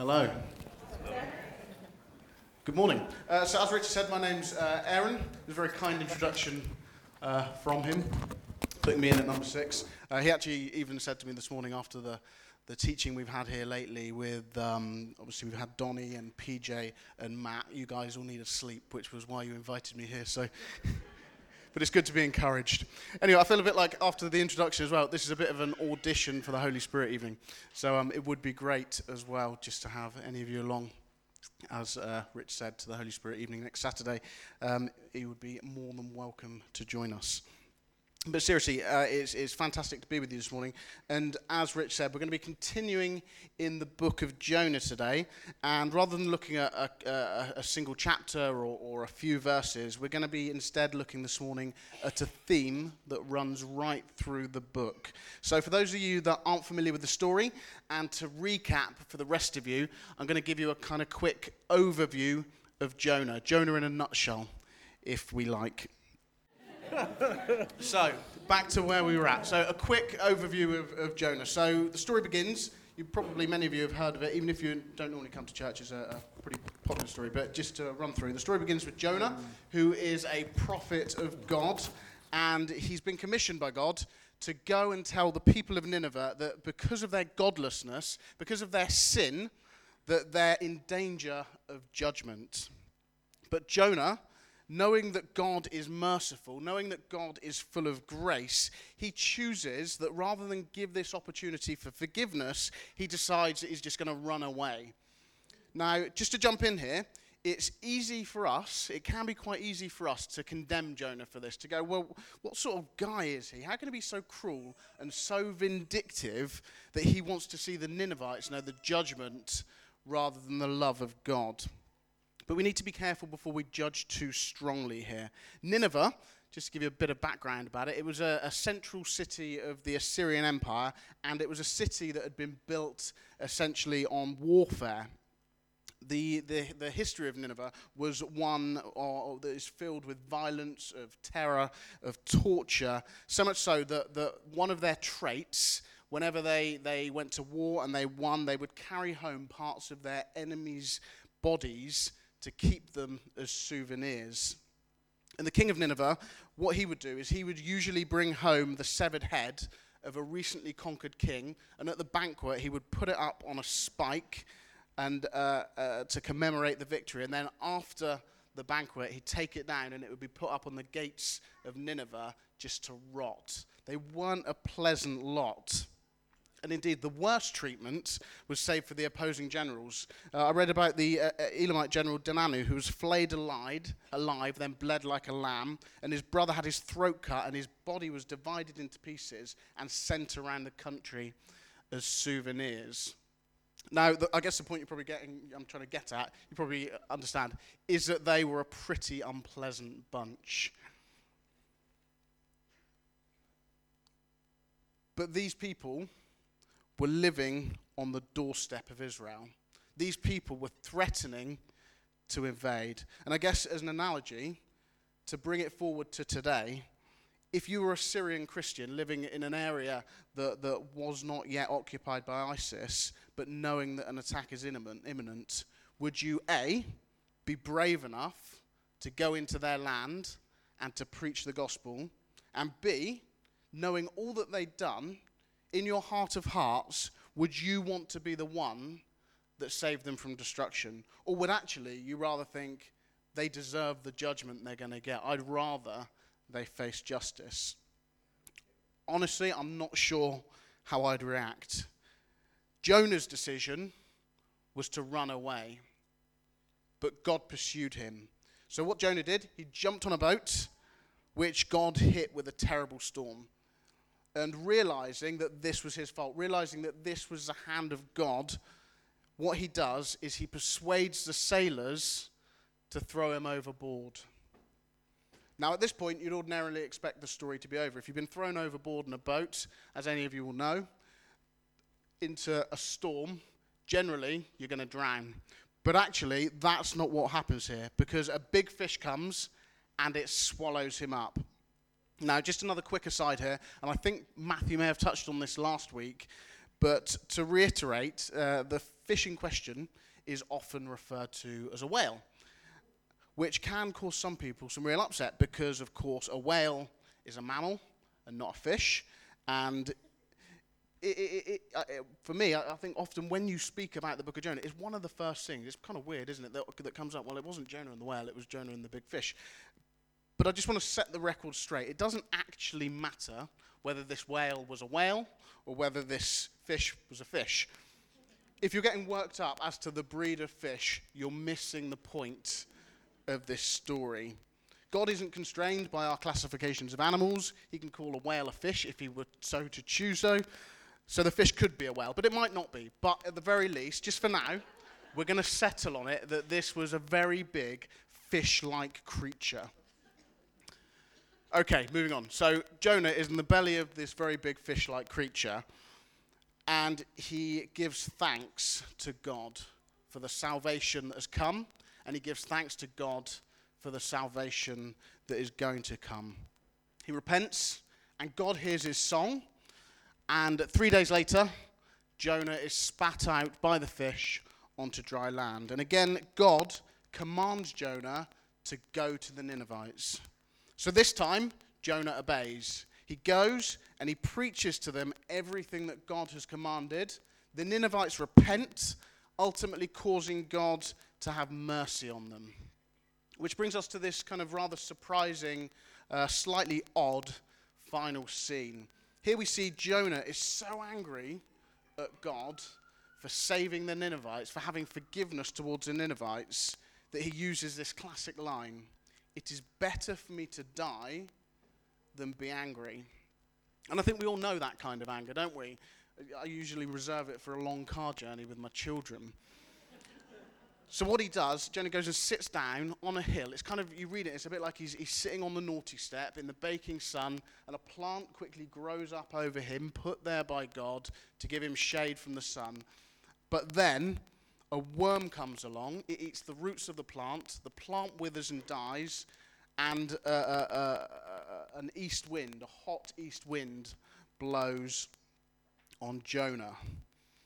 Hello. Good morning. Uh, so, as Richard said, my name's uh, Aaron. It was a very kind introduction uh, from him, putting me in at number six. Uh, he actually even said to me this morning after the, the teaching we've had here lately with, um, obviously, we've had Donnie and PJ and Matt. You guys all need a sleep, which was why you invited me here. So. But it's good to be encouraged. Anyway, I feel a bit like after the introduction as well, this is a bit of an audition for the Holy Spirit evening. So um, it would be great as well just to have any of you along as uh, Rich said, to the Holy Spirit evening next Saturday, um, he would be more than welcome to join us. But seriously, uh, it's, it's fantastic to be with you this morning. And as Rich said, we're going to be continuing in the book of Jonah today. And rather than looking at a, a, a single chapter or, or a few verses, we're going to be instead looking this morning at a theme that runs right through the book. So, for those of you that aren't familiar with the story, and to recap for the rest of you, I'm going to give you a kind of quick overview of Jonah. Jonah in a nutshell, if we like so, back to where we were at. So, a quick overview of, of, Jonah. So, the story begins. You probably, many of you have heard of it, even if you don't normally come to church, it's a, a pretty popular story. But just to run through, the story begins with Jonah, who is a prophet of God, and he's been commissioned by God to go and tell the people of Nineveh that because of their godlessness, because of their sin, that they're in danger of judgment. But Jonah knowing that God is merciful, knowing that God is full of grace, he chooses that rather than give this opportunity for forgiveness, he decides that he's just going to run away. Now, just to jump in here, it's easy for us, it can be quite easy for us to condemn Jonah for this, to go, well, what sort of guy is he? How can he be so cruel and so vindictive that he wants to see the Ninevites know the judgment rather than the love of God? But we need to be careful before we judge too strongly here. Nineveh, just to give you a bit of background about it, it was a, a, central city of the Assyrian Empire, and it was a city that had been built essentially on warfare. The, the, the history of Nineveh was one uh, that is filled with violence, of terror, of torture, so much so that, that one of their traits, whenever they, they went to war and they won, they would carry home parts of their enemies' bodies to keep them as souvenirs. And the king of Nineveh, what he would do is he would usually bring home the severed head of a recently conquered king, and at the banquet, he would put it up on a spike and uh, uh, to commemorate the victory. And then after the banquet, he'd take it down and it would be put up on the gates of Nineveh just to rot. They weren't a pleasant lot. And indeed, the worst treatment was saved for the opposing generals. Uh, I read about the uh, uh, Elamite general Dinanu, who was flayed alive, alive, then bled like a lamb, and his brother had his throat cut, and his body was divided into pieces and sent around the country as souvenirs. Now, the, I guess the point you're probably getting, I'm trying to get at, you probably understand, is that they were a pretty unpleasant bunch. But these people were living on the doorstep of Israel. These people were threatening to invade. And I guess, as an analogy, to bring it forward to today, if you were a Syrian Christian living in an area that, that was not yet occupied by ISIS, but knowing that an attack is imminent, imminent, would you A, be brave enough to go into their land and to preach the gospel, and B, knowing all that they'd done, in your heart of hearts, would you want to be the one that saved them from destruction? Or would actually you rather think they deserve the judgment they're going to get? I'd rather they face justice. Honestly, I'm not sure how I'd react. Jonah's decision was to run away, but God pursued him. So, what Jonah did, he jumped on a boat, which God hit with a terrible storm and realizing that this was his fault, realizing that this was the hand of God, what he does is he persuades the sailors to throw him overboard. Now, at this point, you'd ordinarily expect the story to be over. If you've been thrown overboard in a boat, as any of you will know, into a storm, generally you're going to drown. But actually, that's not what happens here because a big fish comes and it swallows him up. Now, just another quick aside here, and I think Matthew may have touched on this last week, But to reiterate, uh, the fish in question is often referred to as a whale, which can cause some people some real upset because, of course, a whale is a mammal and not a fish. And it, it, it, uh, for me, I, I, think often when you speak about the book of Jonah, it's one of the first things. It's kind of weird, isn't it, that, that comes up? Well, it wasn't Jonah and the whale, it was Jonah and the big fish. But I just want to set the record straight. It doesn't actually matter whether this whale was a whale or whether this fish was a fish. If you're getting worked up as to the breed of fish, you're missing the point of this story. God isn't constrained by our classifications of animals. He can call a whale a fish if he were so to choose so. So the fish could be a whale, but it might not be. But at the very least, just for now, we're going to settle on it that this was a very big fish like creature. Okay, moving on. So Jonah is in the belly of this very big fish like creature, and he gives thanks to God for the salvation that has come, and he gives thanks to God for the salvation that is going to come. He repents, and God hears his song and three days later, Jonah is spat out by the fish onto dry land. And again, God commands Jonah to go to the Ninevites. So this time, Jonah obeys. He goes and he preaches to them everything that God has commanded. The Ninevites repent, ultimately causing God to have mercy on them. Which brings us to this kind of rather surprising, uh, slightly odd final scene. Here we see Jonah is so angry at God for saving the Ninevites, for having forgiveness towards the Ninevites, that he uses this classic line It is better for me to die than be angry. And I think we all know that kind of anger, don't we? I usually reserve it for a long car journey with my children. So what he does, Jonah goes and sits down on a hill. It's kind of, you read it, it's a bit like he's, he's sitting on the naughty step in the baking sun, and a plant quickly grows up over him, put there by God to give him shade from the sun. But then a worm comes along, it eats the roots of the plant, the plant withers and dies, and uh, uh, uh, uh an east wind, a hot east wind, blows on Jonah.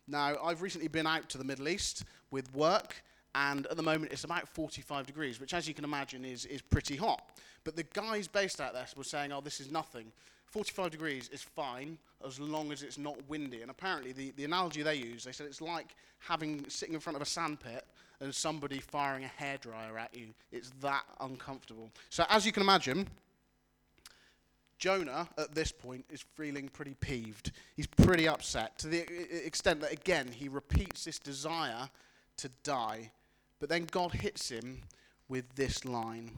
Now, I've recently been out to the Middle East with work and at the moment it's about 45 degrees, which, as you can imagine, is, is pretty hot. But the guys based out there were saying, oh, this is nothing. 45 degrees is fine as long as it's not windy. And apparently, the, the analogy they use, they said it's like having sitting in front of a sandpit and somebody firing a hairdryer at you. It's that uncomfortable. So, as you can imagine, Jonah, at this point, is feeling pretty peeved. He's pretty upset to the extent that, again, he repeats this desire to die but then God hits him with this line.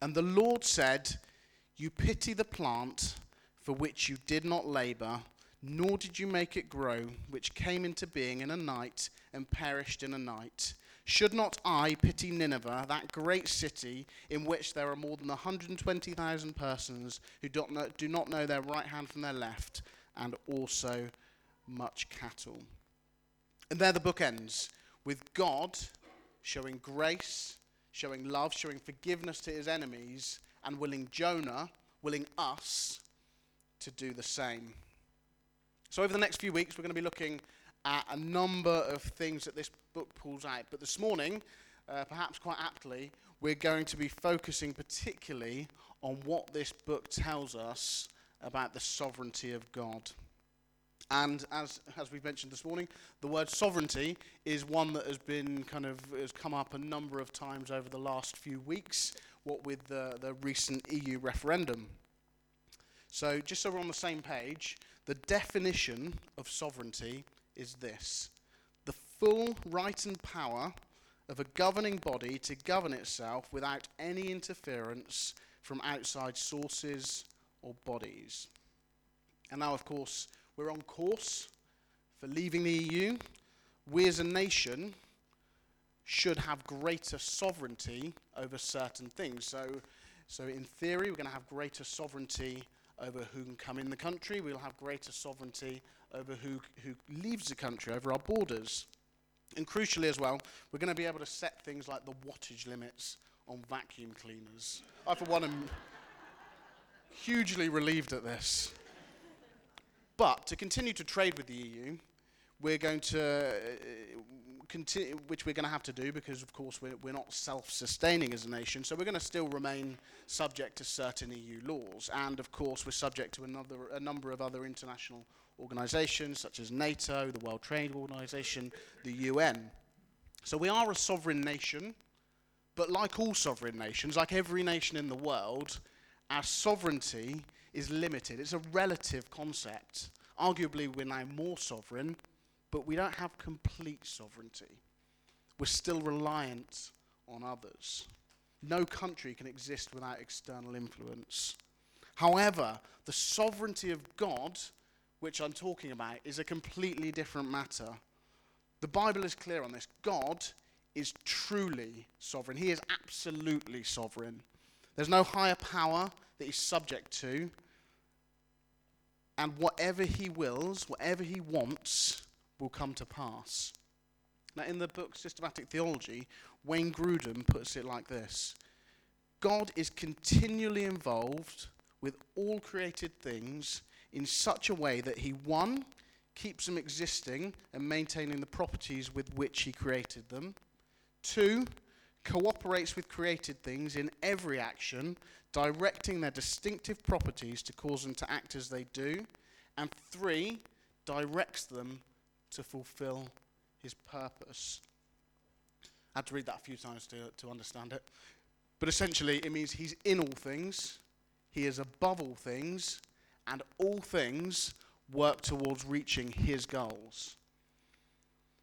And the Lord said, You pity the plant for which you did not labor, nor did you make it grow, which came into being in a night and perished in a night. Should not I pity Nineveh, that great city in which there are more than 120,000 persons who do not, know, do not know their right hand from their left, and also much cattle? And there the book ends with God showing grace, showing love, showing forgiveness to his enemies, and willing Jonah, willing us to do the same. So, over the next few weeks, we're going to be looking at a number of things that this book pulls out. But this morning, uh, perhaps quite aptly, we're going to be focusing particularly on what this book tells us about the sovereignty of God. And as, as we've mentioned this morning, the word sovereignty is one that has been kind of has come up a number of times over the last few weeks, what with the, the recent EU referendum. So, just so we're on the same page, the definition of sovereignty is this the full right and power of a governing body to govern itself without any interference from outside sources or bodies. And now, of course, we're on course for leaving the EU. We as a nation should have greater sovereignty over certain things. So, so in theory, we're going to have greater sovereignty over who can come in the country. We'll have greater sovereignty over who, who leaves the country, over our borders. And crucially as well, we're going to be able to set things like the wattage limits on vacuum cleaners. I, for one, am hugely relieved at this. But to continue to trade with the EU, we're going to uh, continue, which we're going to have to do because, of course, we're, we're not self-sustaining as a nation. So we're going to still remain subject to certain EU laws, and of course, we're subject to another, a number of other international organisations such as NATO, the World Trade Organization, the UN. So we are a sovereign nation, but like all sovereign nations, like every nation in the world, our sovereignty is limited. It's a relative concept. Arguably, we're now more sovereign, but we don't have complete sovereignty. We're still reliant on others. No country can exist without external influence. However, the sovereignty of God, which I'm talking about, is a completely different matter. The Bible is clear on this. God is truly sovereign, He is absolutely sovereign. There's no higher power that He's subject to. And whatever He wills, whatever He wants, will come to pass. Now, in the book Systematic Theology, Wayne Grudem puts it like this. God is continually involved with all created things in such a way that He, one, keeps them existing and maintaining the properties with which He created them, two, cooperates with created things in every action, directing their distinctive properties to cause them to act as they do, and three, directs them to fulfill his purpose. I had to read that a few times to, to understand it. But essentially, it means he's in all things, he is above all things, and all things work towards reaching his goals.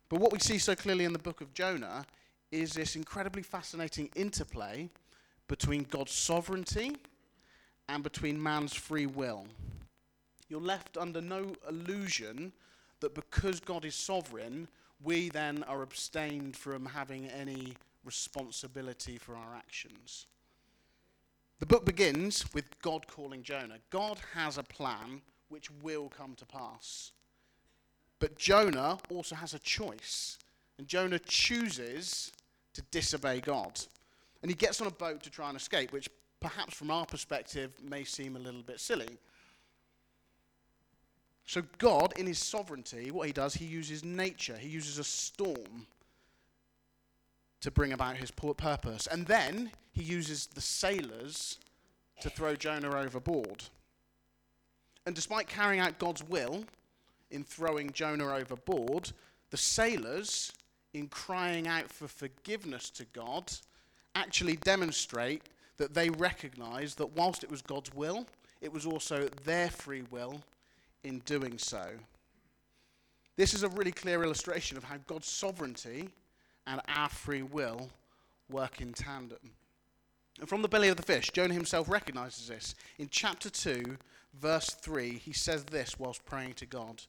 But what we see so clearly in the book of Jonah is this incredibly fascinating interplay between God's sovereignty and between man's free will. You're left under no illusion that because God is sovereign, we then are abstained from having any responsibility for our actions. The book begins with God calling Jonah. God has a plan which will come to pass. But Jonah also has a choice. And Jonah chooses to disobey God. And he gets on a boat to try and escape, which perhaps from our perspective may seem a little bit silly. So, God, in his sovereignty, what he does, he uses nature, he uses a storm to bring about his purpose. And then he uses the sailors to throw Jonah overboard. And despite carrying out God's will in throwing Jonah overboard, the sailors, in crying out for forgiveness to God, actually demonstrate that they recognize that whilst it was God's will, it was also their free will in doing so. This is a really clear illustration of how God's sovereignty and our free will work in tandem. And from the belly of the fish, Jonah himself recognizes this. In chapter 2, verse 3, he says this whilst praying to God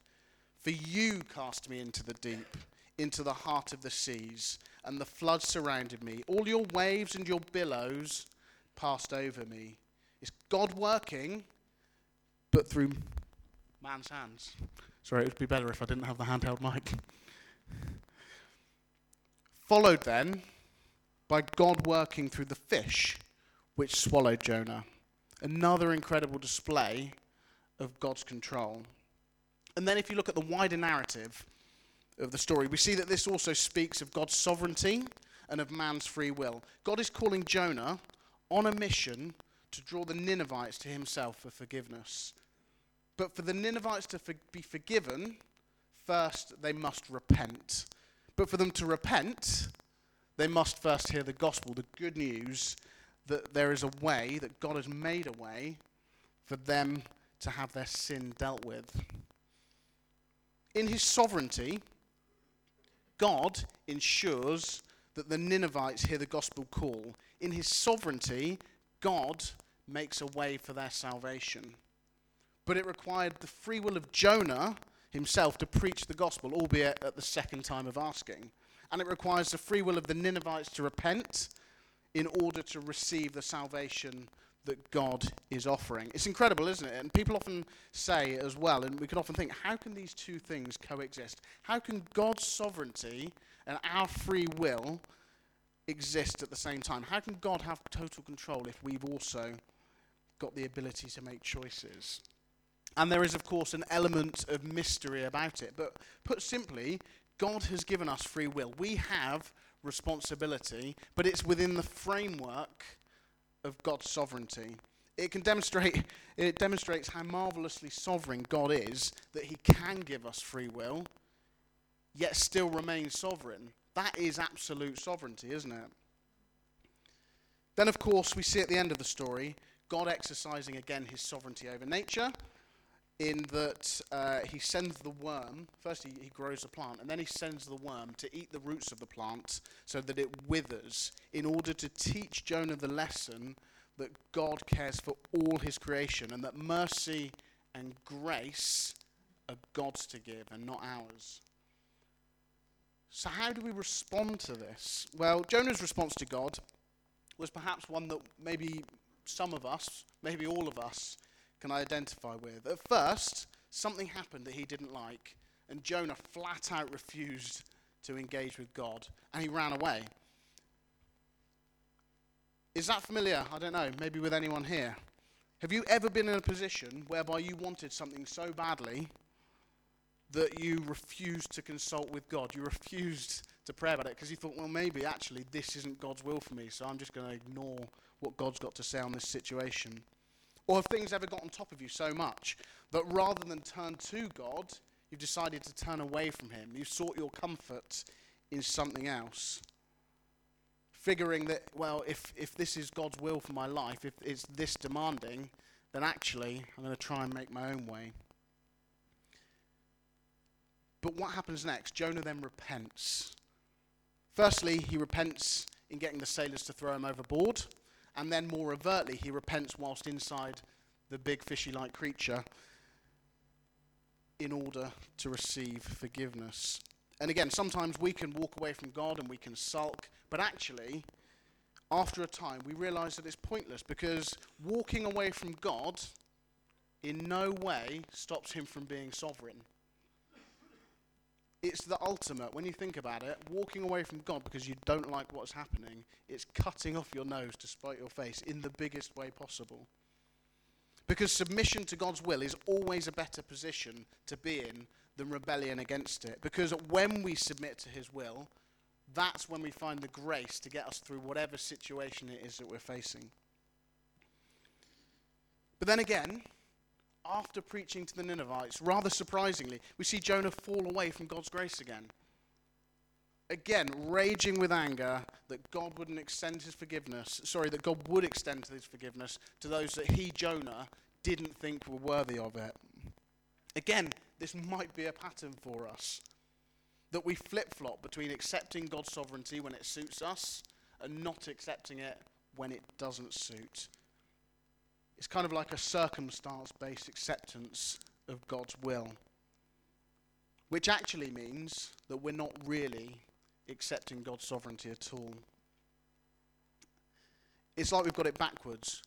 For you cast me into the deep, into the heart of the seas, and the flood surrounded me. All your waves and your billows passed over me. Is God working, but through man's hands. Sorry, it would be better if I didn't have the handheld mic. Followed then by God working through the fish which swallowed Jonah. Another incredible display of God's control. And then, if you look at the wider narrative of the story, we see that this also speaks of God's sovereignty and of man's free will. God is calling Jonah on a mission to draw the Ninevites to himself for forgiveness. But for the Ninevites to for- be forgiven, first they must repent. But for them to repent, they must first hear the gospel, the good news that there is a way, that God has made a way for them to have their sin dealt with. In his sovereignty, God ensures that the Ninevites hear the gospel call. In his sovereignty, God makes a way for their salvation but it required the free will of Jonah himself to preach the gospel, albeit at the second time of asking. And it requires the free will of the Ninevites to repent in order to receive the salvation that God is offering. It's incredible, isn't it? And people often say as well, and we can often think, how can these two things coexist? How can God's sovereignty and our free will exist at the same time? How can God have total control if we've also got the ability to make choices? And there is, of course, an element of mystery about it. But put simply, God has given us free will. We have responsibility, but it's within the framework of God's sovereignty. It can demonstrate it demonstrates how marvelously sovereign God is that he can give us free will yet still remain sovereign. That is absolute sovereignty, isn't it? Then of course we see at the end of the story God exercising again his sovereignty over nature in that uh, he sends the worm, first he, he grows the plant, and then he sends the worm to eat the roots of the plant so that it withers, in order to teach Jonah the lesson that God cares for all his creation and that mercy and grace are God's to give and not ours. So, how do we respond to this? Well, Jonah's response to God was perhaps one that maybe some of us, maybe all of us, can I identify with. At first, something happened that he didn't like, and Jonah flat out refused to engage with God, and he ran away. Is that familiar? I don't know, maybe with anyone here. Have you ever been in a position whereby you wanted something so badly that you refused to consult with God? You refused to pray about it because you thought, well, maybe actually this isn't God's will for me, so I'm just going to ignore what God's got to say on this situation. Or have things ever got on top of you so much that rather than turn to God, you've decided to turn away from Him? You've sought your comfort in something else. Figuring that, well, if, if this is God's will for my life, if it's this demanding, then actually I'm going to try and make my own way. But what happens next? Jonah then repents. Firstly, he repents in getting the sailors to throw him overboard and then more overtly, he repents whilst inside the big fishy like creature in order to receive forgiveness. And again, sometimes we can walk away from God and we can sulk, but actually, after a time, we realize that it's pointless because walking away from God in no way stops him from being sovereign. It's the ultimate, when you think about it, walking away from God because you don't like what's happening, it's cutting off your nose to spite your face in the biggest way possible. Because submission to God's will is always a better position to be in than rebellion against it. Because when we submit to His will, that's when we find the grace to get us through whatever situation it is that we're facing. But then again, after preaching to the Ninevites, rather surprisingly, we see Jonah fall away from God's grace again. Again, raging with anger that God wouldn't extend his forgiveness, sorry, that God would extend his forgiveness to those that he, Jonah, didn't think were worthy of it. Again, this might be a pattern for us that we flip flop between accepting God's sovereignty when it suits us and not accepting it when it doesn't suit. It's kind of like a circumstance based acceptance of God's will, which actually means that we're not really accepting God's sovereignty at all. It's like we've got it backwards.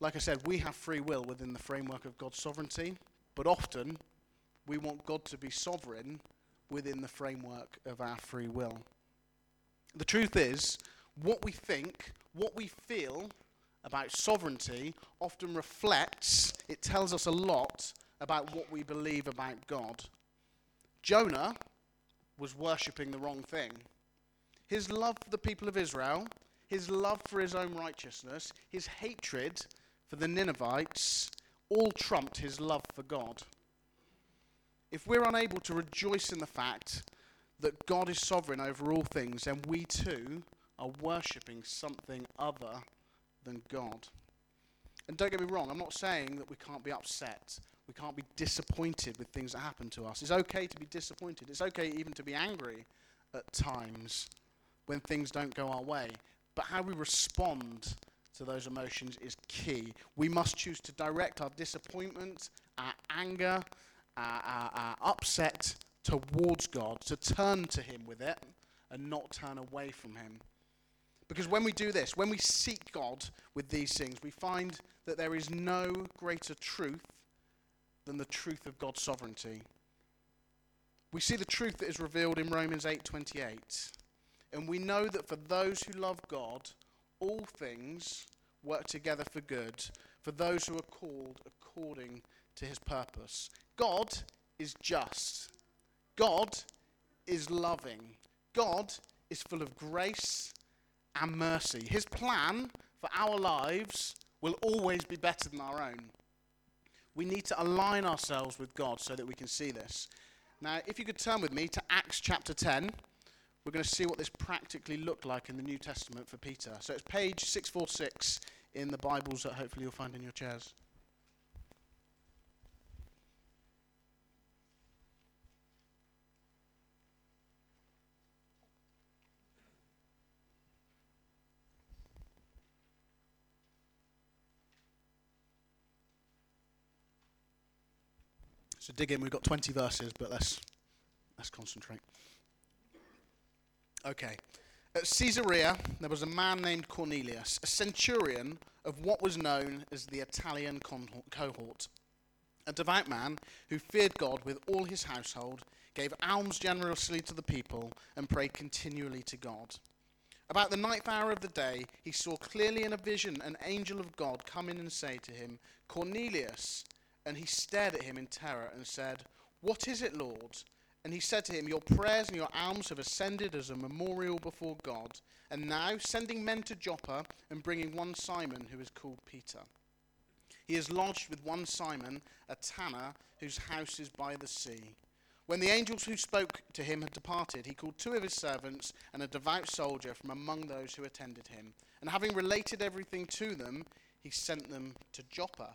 Like I said, we have free will within the framework of God's sovereignty, but often we want God to be sovereign within the framework of our free will. The truth is, what we think, what we feel, about sovereignty often reflects, it tells us a lot about what we believe about God. Jonah was worshipping the wrong thing. His love for the people of Israel, his love for his own righteousness, his hatred for the Ninevites all trumped his love for God. If we're unable to rejoice in the fact that God is sovereign over all things, then we too are worshipping something other than God. And don't get me wrong, I'm not saying that we can't be upset. We can't be disappointed with things that happen to us. It's okay to be disappointed. It's okay even to be angry at times when things don't go our way. But how we respond to those emotions is key. We must choose to direct our disappointment, our anger, our, our, our upset towards God, to turn to Him with it and not turn away from Him. Because when we do this, when we seek God with these things, we find that there is no greater truth than the truth of God's sovereignty. We see the truth that is revealed in Romans 8:28. And we know that for those who love God, all things work together for good, for those who are called according to his purpose. God is just. God is loving. God is full of grace and mercy. His plan for our lives will always be better than our own. We need to align ourselves with God so that we can see this. Now, if you could turn with me to Acts chapter 10, we're going to see what this practically looked like in the New Testament for Peter. So it's page 646 in the Bibles that hopefully you'll find in your chairs. So dig in. We've got 20 verses, but let's let's concentrate. Okay. At Caesarea, there was a man named Cornelius, a centurion of what was known as the Italian cohort. A devout man who feared God with all his household, gave alms generously to the people, and prayed continually to God. About the ninth hour of the day, he saw clearly in a vision an angel of God come in and say to him, Cornelius. And he stared at him in terror and said, What is it, Lord? And he said to him, Your prayers and your alms have ascended as a memorial before God. And now, sending men to Joppa and bringing one Simon who is called Peter. He is lodged with one Simon, a tanner, whose house is by the sea. When the angels who spoke to him had departed, he called two of his servants and a devout soldier from among those who attended him. And having related everything to them, he sent them to Joppa.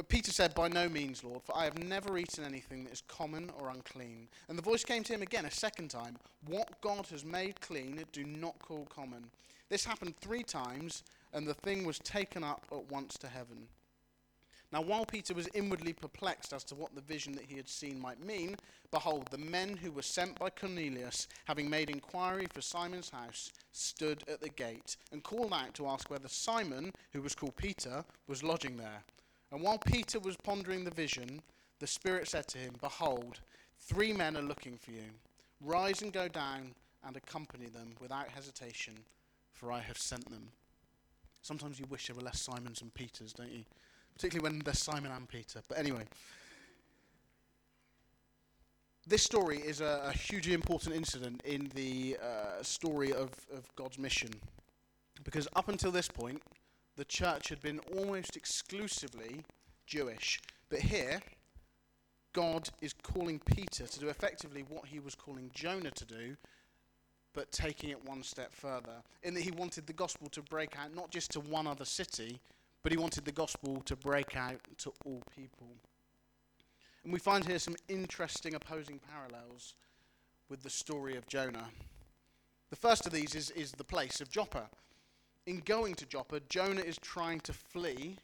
But Peter said, By no means, Lord, for I have never eaten anything that is common or unclean. And the voice came to him again a second time What God has made clean, do not call common. This happened three times, and the thing was taken up at once to heaven. Now, while Peter was inwardly perplexed as to what the vision that he had seen might mean, behold, the men who were sent by Cornelius, having made inquiry for Simon's house, stood at the gate and called out to ask whether Simon, who was called Peter, was lodging there. And while Peter was pondering the vision, the Spirit said to him, Behold, three men are looking for you. Rise and go down and accompany them without hesitation, for I have sent them. Sometimes you wish there were less Simons and Peters, don't you? Particularly when there's Simon and Peter. But anyway, this story is a, a hugely important incident in the uh, story of, of God's mission. Because up until this point, the church had been almost exclusively Jewish. But here, God is calling Peter to do effectively what he was calling Jonah to do, but taking it one step further. In that he wanted the gospel to break out not just to one other city, but he wanted the gospel to break out to all people. And we find here some interesting opposing parallels with the story of Jonah. The first of these is, is the place of Joppa in going to Joppa, Jonah is trying to flee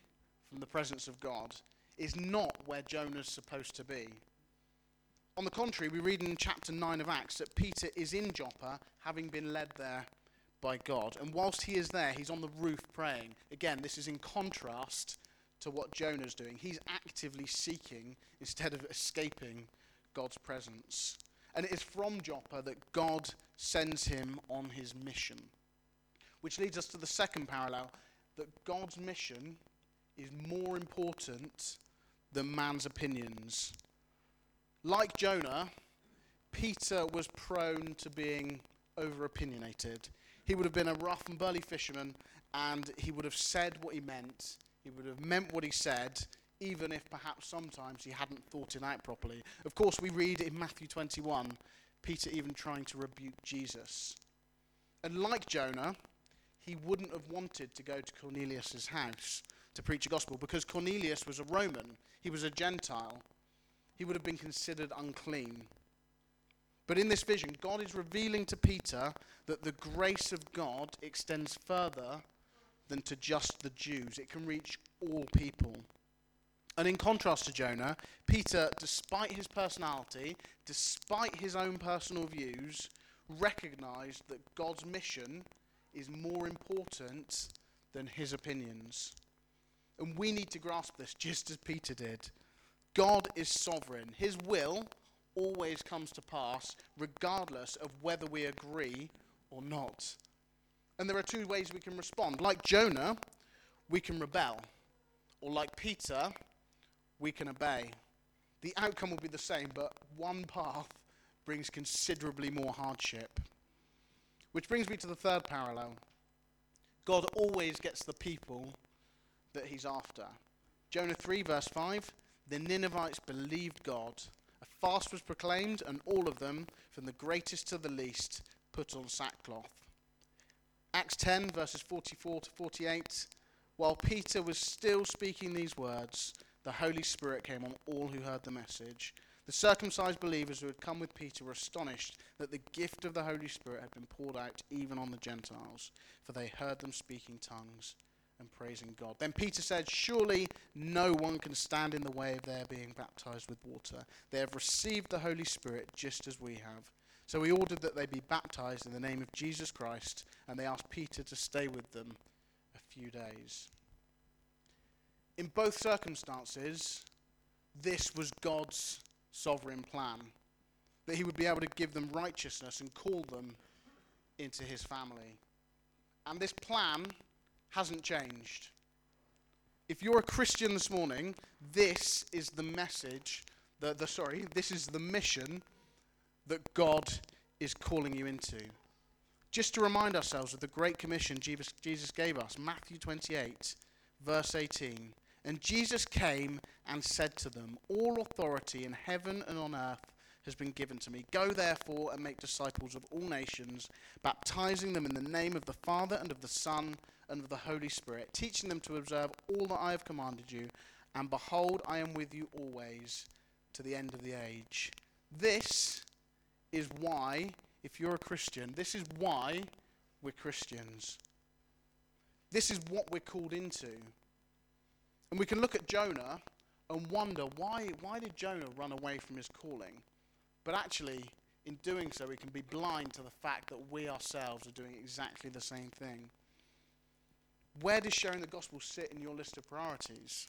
from the presence of God, is not where Jonah's supposed to be. On the contrary, we read in chapter 9 of Acts that Peter is in Joppa, having been led there by God. And whilst he is there, he's on the roof praying. Again, this is in contrast to what Jonah's doing. He's actively seeking instead of escaping God's presence. And it is from Joppa that God sends him on his mission. Which leads us to the second parallel that God's mission is more important than man's opinions. Like Jonah, Peter was prone to being over opinionated. He would have been a rough and burly fisherman, and he would have said what he meant. He would have meant what he said, even if perhaps sometimes he hadn't thought it out properly. Of course, we read in Matthew 21 Peter even trying to rebuke Jesus. And like Jonah, he wouldn't have wanted to go to Cornelius' house to preach the gospel because Cornelius was a Roman, he was a Gentile. He would have been considered unclean. But in this vision, God is revealing to Peter that the grace of God extends further than to just the Jews, it can reach all people. And in contrast to Jonah, Peter, despite his personality, despite his own personal views, recognized that God's mission is more important than his opinions. And we need to grasp this just as Peter did. God is sovereign. His will always comes to pass, regardless of whether we agree or not. And there are two ways we can respond. Like Jonah, we can rebel. Or like Peter, we can obey. The outcome will be the same, but one path brings considerably more hardship. Which brings me to the third parallel. God always gets the people that he's after. Jonah 3, verse 5 The Ninevites believed God. A fast was proclaimed, and all of them, from the greatest to the least, put on sackcloth. Acts 10, verses 44 to 48. While Peter was still speaking these words, the Holy Spirit came on all who heard the message. The circumcised believers who had come with Peter were astonished that the gift of the Holy Spirit had been poured out even on the Gentiles, for they heard them speaking tongues and praising God. Then Peter said, Surely no one can stand in the way of their being baptized with water. They have received the Holy Spirit just as we have. So he ordered that they be baptized in the name of Jesus Christ, and they asked Peter to stay with them a few days. In both circumstances, this was God's sovereign plan that he would be able to give them righteousness and call them into his family. And this plan hasn't changed. If you're a Christian this morning, this is the message, the, the sorry, this is the mission that God is calling you into. Just to remind ourselves of the great commission Jesus, Jesus gave us, Matthew 28, verse 18. And Jesus came and said to them, All authority in heaven and on earth has been given to me. Go therefore and make disciples of all nations, baptizing them in the name of the Father and of the Son and of the Holy Spirit, teaching them to observe all that I have commanded you. And behold, I am with you always to the end of the age. This is why, if you're a Christian, this is why we're Christians. This is what we're called into. And we can look at Jonah and wonder why, why did Jonah run away from his calling? But actually, in doing so, we can be blind to the fact that we ourselves are doing exactly the same thing. Where does sharing the gospel sit in your list of priorities?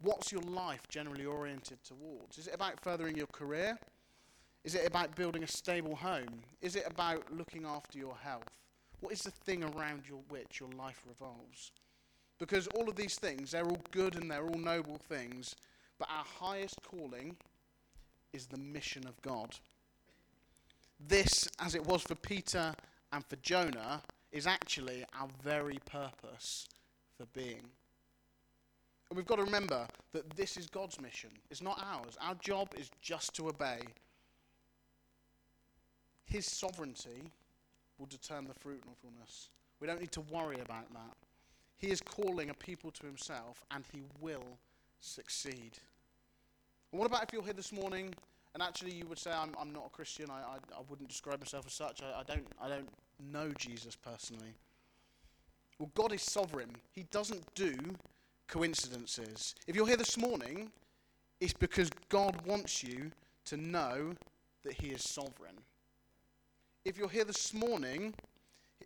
What's your life generally oriented towards? Is it about furthering your career? Is it about building a stable home? Is it about looking after your health? What is the thing around your which your life revolves? Because all of these things, they're all good and they're all noble things, but our highest calling is the mission of God. This, as it was for Peter and for Jonah, is actually our very purpose for being. And we've got to remember that this is God's mission, it's not ours. Our job is just to obey. His sovereignty will determine the fruitfulness. We don't need to worry about that. He is calling a people to himself, and he will succeed. And what about if you're here this morning and actually you would say, I'm, I'm not a Christian, I, I, I wouldn't describe myself as such, I, I, don't, I don't know Jesus personally? Well, God is sovereign, He doesn't do coincidences. If you're here this morning, it's because God wants you to know that He is sovereign. If you're here this morning,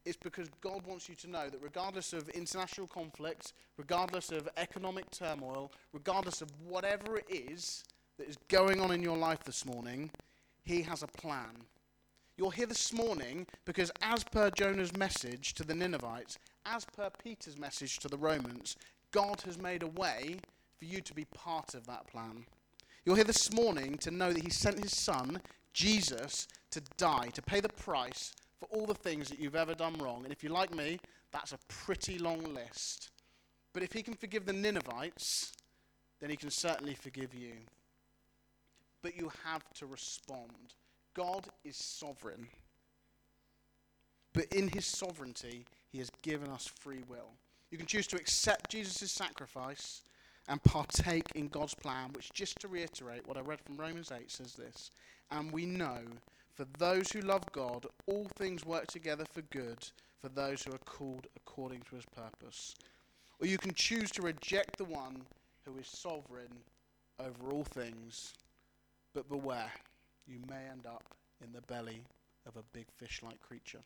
it's because God wants you to know that regardless of international conflict, regardless of economic turmoil, regardless of whatever it is that is going on in your life this morning, He has a plan. You're here this morning because, as per Jonah's message to the Ninevites, as per Peter's message to the Romans, God has made a way for you to be part of that plan. You're here this morning to know that He sent His Son, Jesus, to die, to pay the price for all the things that you've ever done wrong. And if you're like me, that's a pretty long list. But if he can forgive the Ninevites, then he can certainly forgive you. But you have to respond. God is sovereign. But in his sovereignty, he has given us free will. You can choose to accept Jesus' sacrifice and partake in God's plan, which, just to reiterate what I read from Romans 8, says this And we know for those who love God, all things work together for good for those who are called according to his purpose. Or you can choose to reject the one who is sovereign over all things. But beware, you may end up in the belly of a big fish like creature.